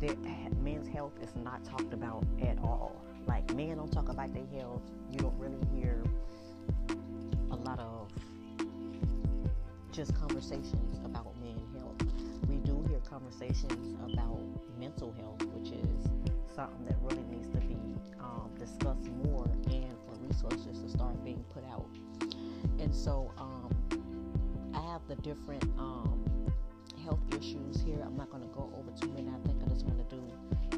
that men's health is not talked about at all. Like men don't talk about their health. You don't really hear a lot of just conversations about men health. We do hear conversations about mental health, which is something that really needs to be um, discussed more and for resources to start being put out. And so um, I have the different um, health issues here. I'm not going to go over too many. I think Just want to do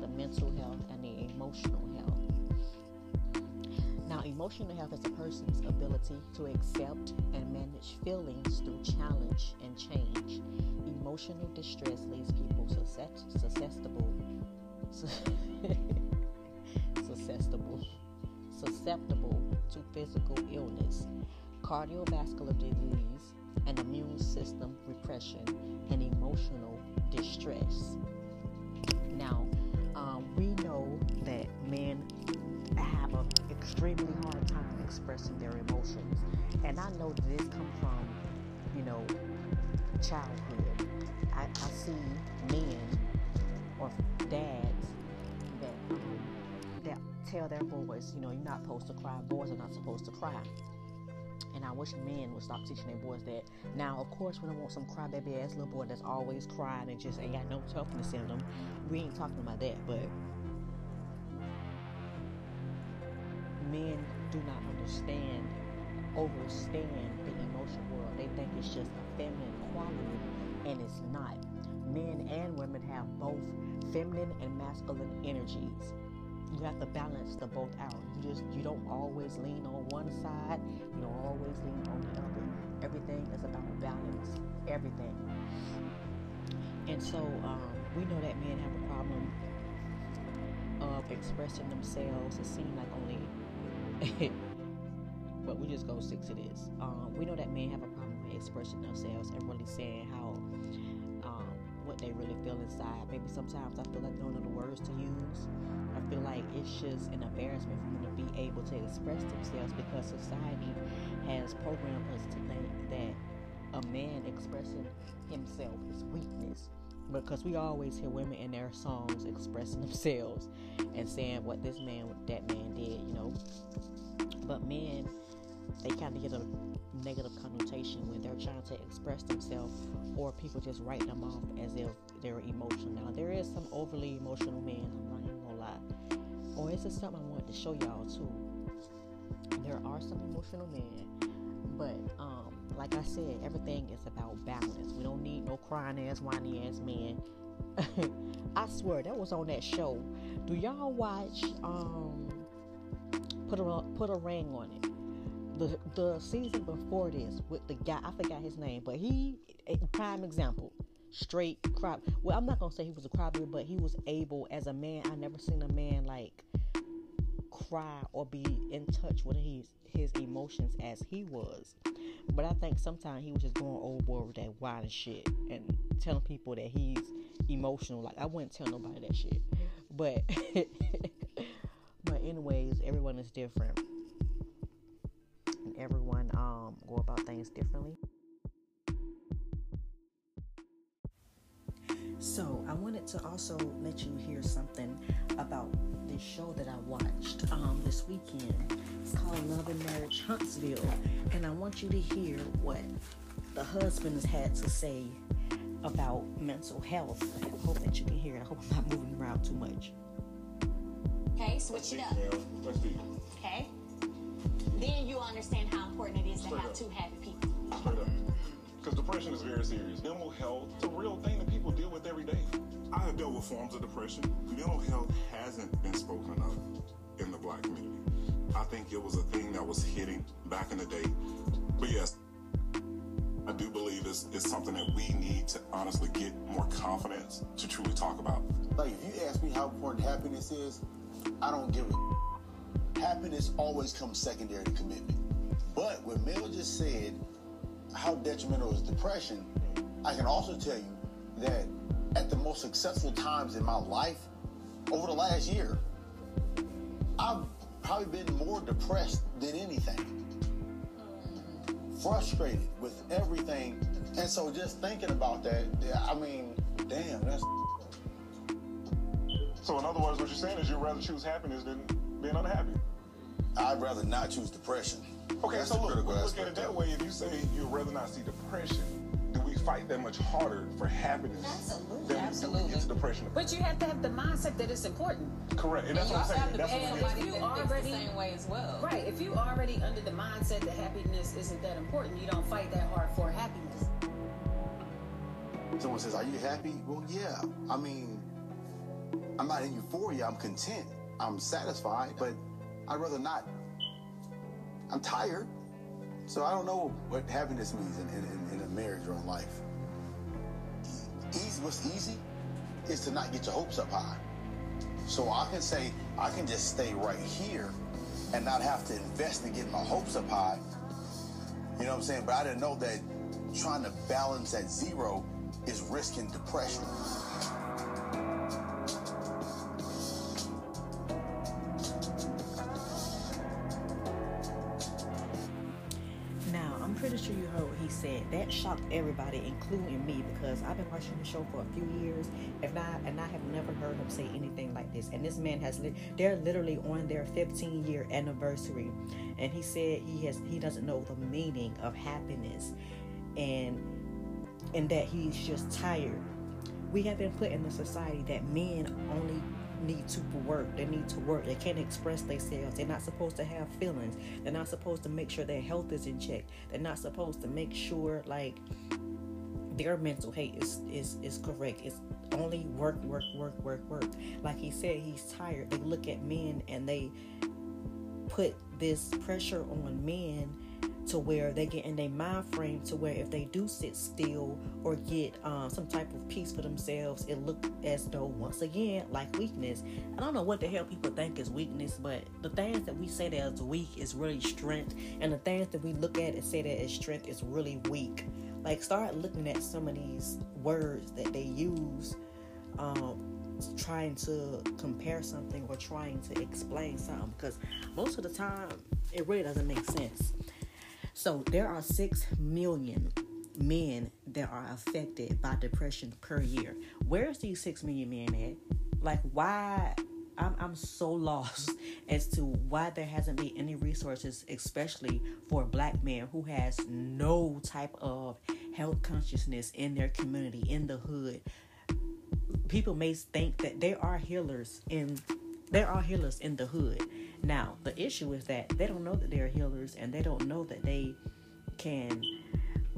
the mental health and the emotional health. Now, emotional health is a person's ability to accept and manage feelings through challenge and change. Emotional distress leaves people susceptible, susceptible, susceptible to physical illness, cardiovascular disease, and immune system repression and emotional distress. Um, we know that men have an extremely hard time expressing their emotions, and I know this comes from, you know, childhood. I, I see men or dads that that tell their boys, you know, you're not supposed to cry. Boys are not supposed to cry. And I wish men would stop teaching their boys that. Now, of course, we don't want some crybaby ass little boy that's always crying and just ain't got no toughness in them. We ain't talking about that, but men do not understand, overstand the emotional world. They think it's just a feminine quality, and it's not. Men and women have both feminine and masculine energies you have to balance the both out. You just you don't always lean on one side. You don't always lean on the other. Everything is about balance. Everything. And so um, we know that men have a problem of expressing themselves. It seems like only, but we just go stick to this. Um, we know that men have a problem with expressing themselves and really saying how what they really feel inside. Maybe sometimes I feel like don't know the words to use I feel like it's just an embarrassment for them to be able to express themselves because society has programmed us to think that a man expressing himself is weakness. Because we always hear women in their songs expressing themselves and saying what this man, what that man did, you know. But men, they kind of get a negative connotation when they're trying to express themselves, or people just write them off as if they're emotional. Now, there is some overly emotional men. I'm not even gonna lie. Or is this something I wanted to show y'all too? There are some emotional men, but um, like I said, everything is about balance. We don't need no crying ass, whiny ass men. I swear that was on that show. Do y'all watch um put a put a ring on it? The the season before this with the guy I forgot his name, but he prime example straight cry. Well, I'm not gonna say he was a crybaby, but he was able as a man. I never seen a man like cry or be in touch with his his emotions as he was. But I think sometimes he was just going overboard with that wild shit and telling people that he's emotional. Like I wouldn't tell nobody that shit. But but anyways, everyone is different. And everyone go about things differently. So I wanted to also let you hear something about this show that I watched um, this weekend. It's called Love and Marriage Huntsville, and I want you to hear what the husbands had to say about mental health. I hope that you can hear it. I hope I'm not moving around too much. Okay, switch it up. Okay. Then you understand how important it is to have two happy people. Straight up. Because depression is very serious. Mental health, it's a real thing that people deal with every day. I have dealt with forms of depression. Mental health hasn't been spoken of in the black community. I think it was a thing that was hitting back in the day. But yes, I do believe it's, it's something that we need to honestly get more confidence to truly talk about. Like, if you ask me how important happiness is, I don't give a. Happiness always comes secondary to commitment. But what Mel just said, how detrimental is depression, I can also tell you that at the most successful times in my life over the last year, I've probably been more depressed than anything. Frustrated with everything. And so just thinking about that, I mean, damn, that's So in other words, what you're saying is you'd rather choose happiness than being unhappy. I'd rather not choose depression. Okay, That's so look, look at it that way. If you say you'd rather not see depression, do we fight that much harder for happiness Absolutely. than Absolutely. get to depression? But you have to have the mindset that it's important. Correct. And that's you what I'm also saying. have to That's pay what somebody If you that thinks already- the same way as well. Right. If you already under the mindset that happiness isn't that important, you don't fight that hard for happiness. Someone says, Are you happy? Well, yeah. I mean, I'm not in euphoria. I'm content. I'm satisfied, but I'd rather not. I'm tired. So I don't know what happiness means in, in, in a marriage or in life. Easy, what's easy is to not get your hopes up high. So I can say, I can just stay right here and not have to invest in getting my hopes up high. You know what I'm saying? But I didn't know that trying to balance at zero is risking depression. Said. That shocked everybody, including me, because I've been watching the show for a few years, and I and I have never heard him say anything like this. And this man has li- they're literally on their 15 year anniversary, and he said he has he doesn't know the meaning of happiness, and and that he's just tired. We have been put in a society that men only need to work. They need to work. They can't express themselves. They're not supposed to have feelings. They're not supposed to make sure their health is in check. They're not supposed to make sure like their mental health is is is correct. It's only work, work, work, work, work. Like he said, he's tired. They look at men and they put this pressure on men to where they get in their mind frame to where if they do sit still or get um, some type of peace for themselves, it look as though once again like weakness. I don't know what the hell people think is weakness, but the things that we say that is weak is really strength, and the things that we look at and say that is strength is really weak. Like start looking at some of these words that they use. Um, trying to compare something or trying to explain something because most of the time it really doesn't make sense. So there are 6 million men that are affected by depression per year. Where's these 6 million men at? Like, why? I'm, I'm so lost as to why there hasn't been any resources, especially for black man who has no type of health consciousness in their community, in the hood. People may think that there are healers in there are healers in the hood. Now, the issue is that they don't know that they're healers and they don't know that they can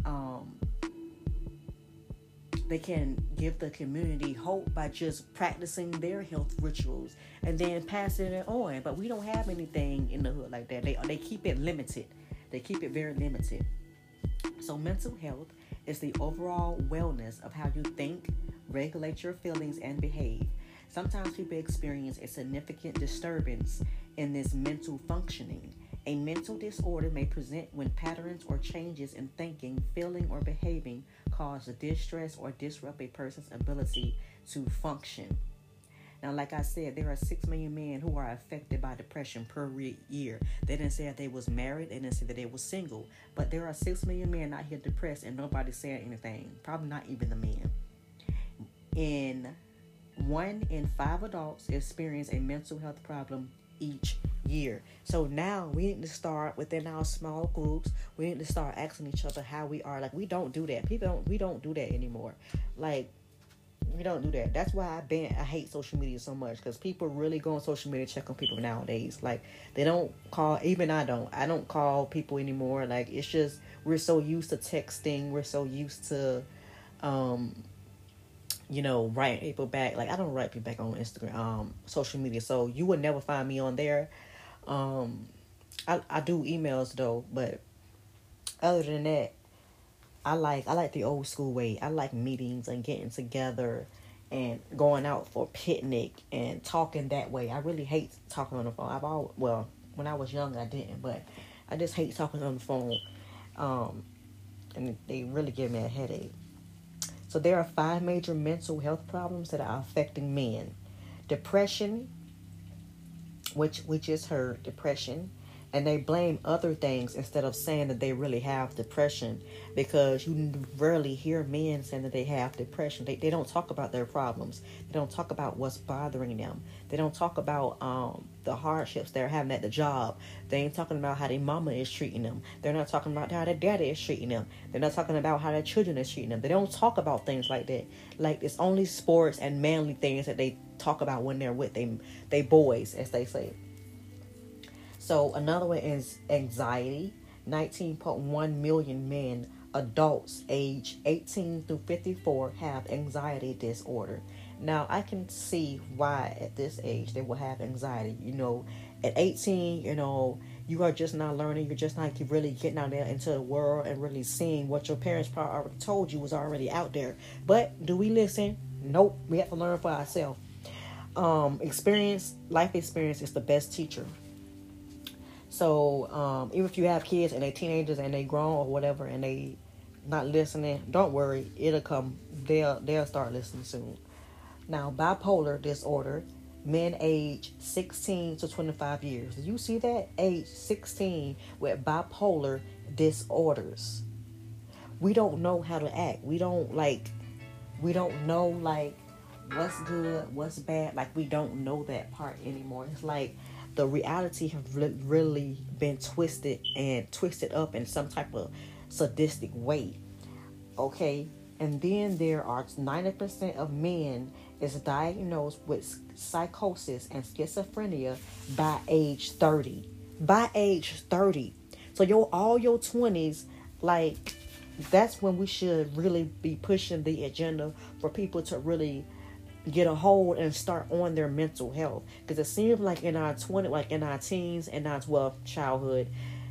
um they can give the community hope by just practicing their health rituals and then passing it on. But we don't have anything in the hood like that. They they keep it limited. They keep it very limited. So mental health is the overall wellness of how you think, regulate your feelings and behave. Sometimes people experience a significant disturbance in this mental functioning. A mental disorder may present when patterns or changes in thinking, feeling, or behaving cause distress or disrupt a person's ability to function. Now, like I said, there are six million men who are affected by depression per re- year. They didn't say that they was married. They didn't say that they was single. But there are six million men out here depressed, and nobody said anything. Probably not even the men. In one in five adults experience a mental health problem each year. So now we need to start within our small groups. We need to start asking each other how we are. Like we don't do that. People don't. We don't do that anymore. Like we don't do that. That's why I ban. I hate social media so much because people really go on social media check on people nowadays. Like they don't call. Even I don't. I don't call people anymore. Like it's just we're so used to texting. We're so used to, um, you know, writing people back. Like I don't write people back on Instagram, um, social media. So you would never find me on there. Um, I I do emails though, but other than that, I like I like the old school way. I like meetings and getting together and going out for picnic and talking that way. I really hate talking on the phone. I've all well when I was young I didn't, but I just hate talking on the phone. Um, and they really give me a headache. So there are five major mental health problems that are affecting men: depression, which we just heard, depression, and they blame other things instead of saying that they really have depression because you rarely hear men saying that they have depression. They, they don't talk about their problems. They don't talk about what's bothering them. They don't talk about um, the hardships they're having at the job. They ain't talking about how their mama is treating them. They're not talking about how their daddy is treating them. They're not talking about how their children is treating them. They don't talk about things like that. Like it's only sports and manly things that they talk about when they're with they, they boys as they say so another one is anxiety. 19.1 million men, adults age 18 through 54, have anxiety disorder. Now I can see why at this age they will have anxiety. You know, at 18, you know, you are just not learning. You're just not really getting out there into the world and really seeing what your parents probably already told you was already out there. But do we listen? Nope. We have to learn for ourselves. Um, experience, life experience is the best teacher. So um, even if you have kids and they're teenagers and they grown or whatever and they not listening, don't worry, it'll come. They'll they'll start listening soon. Now bipolar disorder, men age 16 to 25 years. You see that? Age 16 with bipolar disorders. We don't know how to act. We don't like. We don't know like what's good, what's bad. Like we don't know that part anymore. It's like the reality have really been twisted and twisted up in some type of sadistic way. Okay, and then there are 90% of men is diagnosed with psychosis and schizophrenia by age 30. By age 30. So your all your 20s like that's when we should really be pushing the agenda for people to really get a hold and start on their mental health. Because it seems like in our 20 like in our teens and our 12 childhood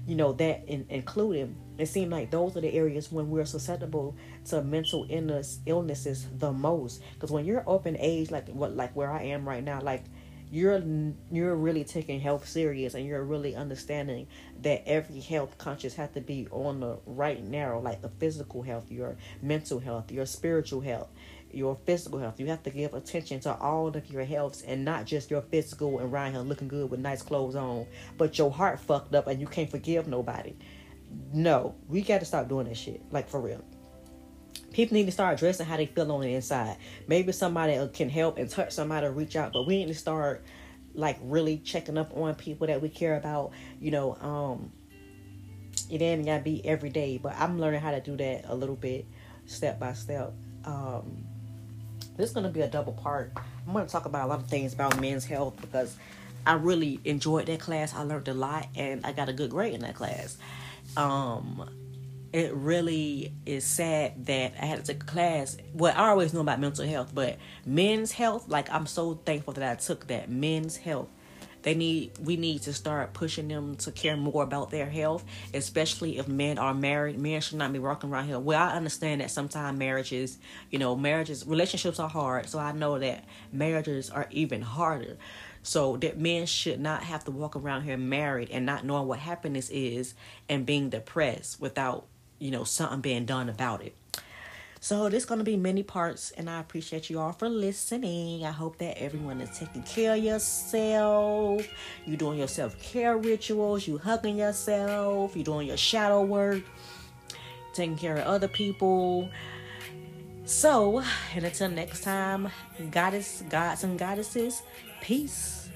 you know that in, including it seems like those are the areas when we're susceptible to mental illness illnesses the most. Because when you're up in age like what like where i am right now like you're you're really taking health serious and you're really understanding that every health conscious has to be on the right narrow like the physical health your mental health your spiritual health your physical health. You have to give attention to all of your health and not just your physical and around here looking good with nice clothes on, but your heart fucked up and you can't forgive nobody. No, we got to stop doing that shit. Like for real. People need to start addressing how they feel on the inside. Maybe somebody can help and touch somebody to reach out, but we need to start like really checking up on people that we care about. You know, um, it ain't gotta be every day, but I'm learning how to do that a little bit, step by step. Um, this is going to be a double part. I'm going to talk about a lot of things about men's health because I really enjoyed that class. I learned a lot and I got a good grade in that class. Um, it really is sad that I had to take a class. Well, I always know about mental health, but men's health, like I'm so thankful that I took that men's health they need we need to start pushing them to care more about their health, especially if men are married. Men should not be walking around here. Well, I understand that sometimes marriages, you know, marriages relationships are hard. So I know that marriages are even harder. So that men should not have to walk around here married and not knowing what happiness is and being depressed without, you know, something being done about it. So there's gonna be many parts, and I appreciate you all for listening. I hope that everyone is taking care of yourself. You're doing your self care rituals. You hugging yourself. you're doing your shadow work. Taking care of other people. So, and until next time, goddess, gods, and goddesses, peace.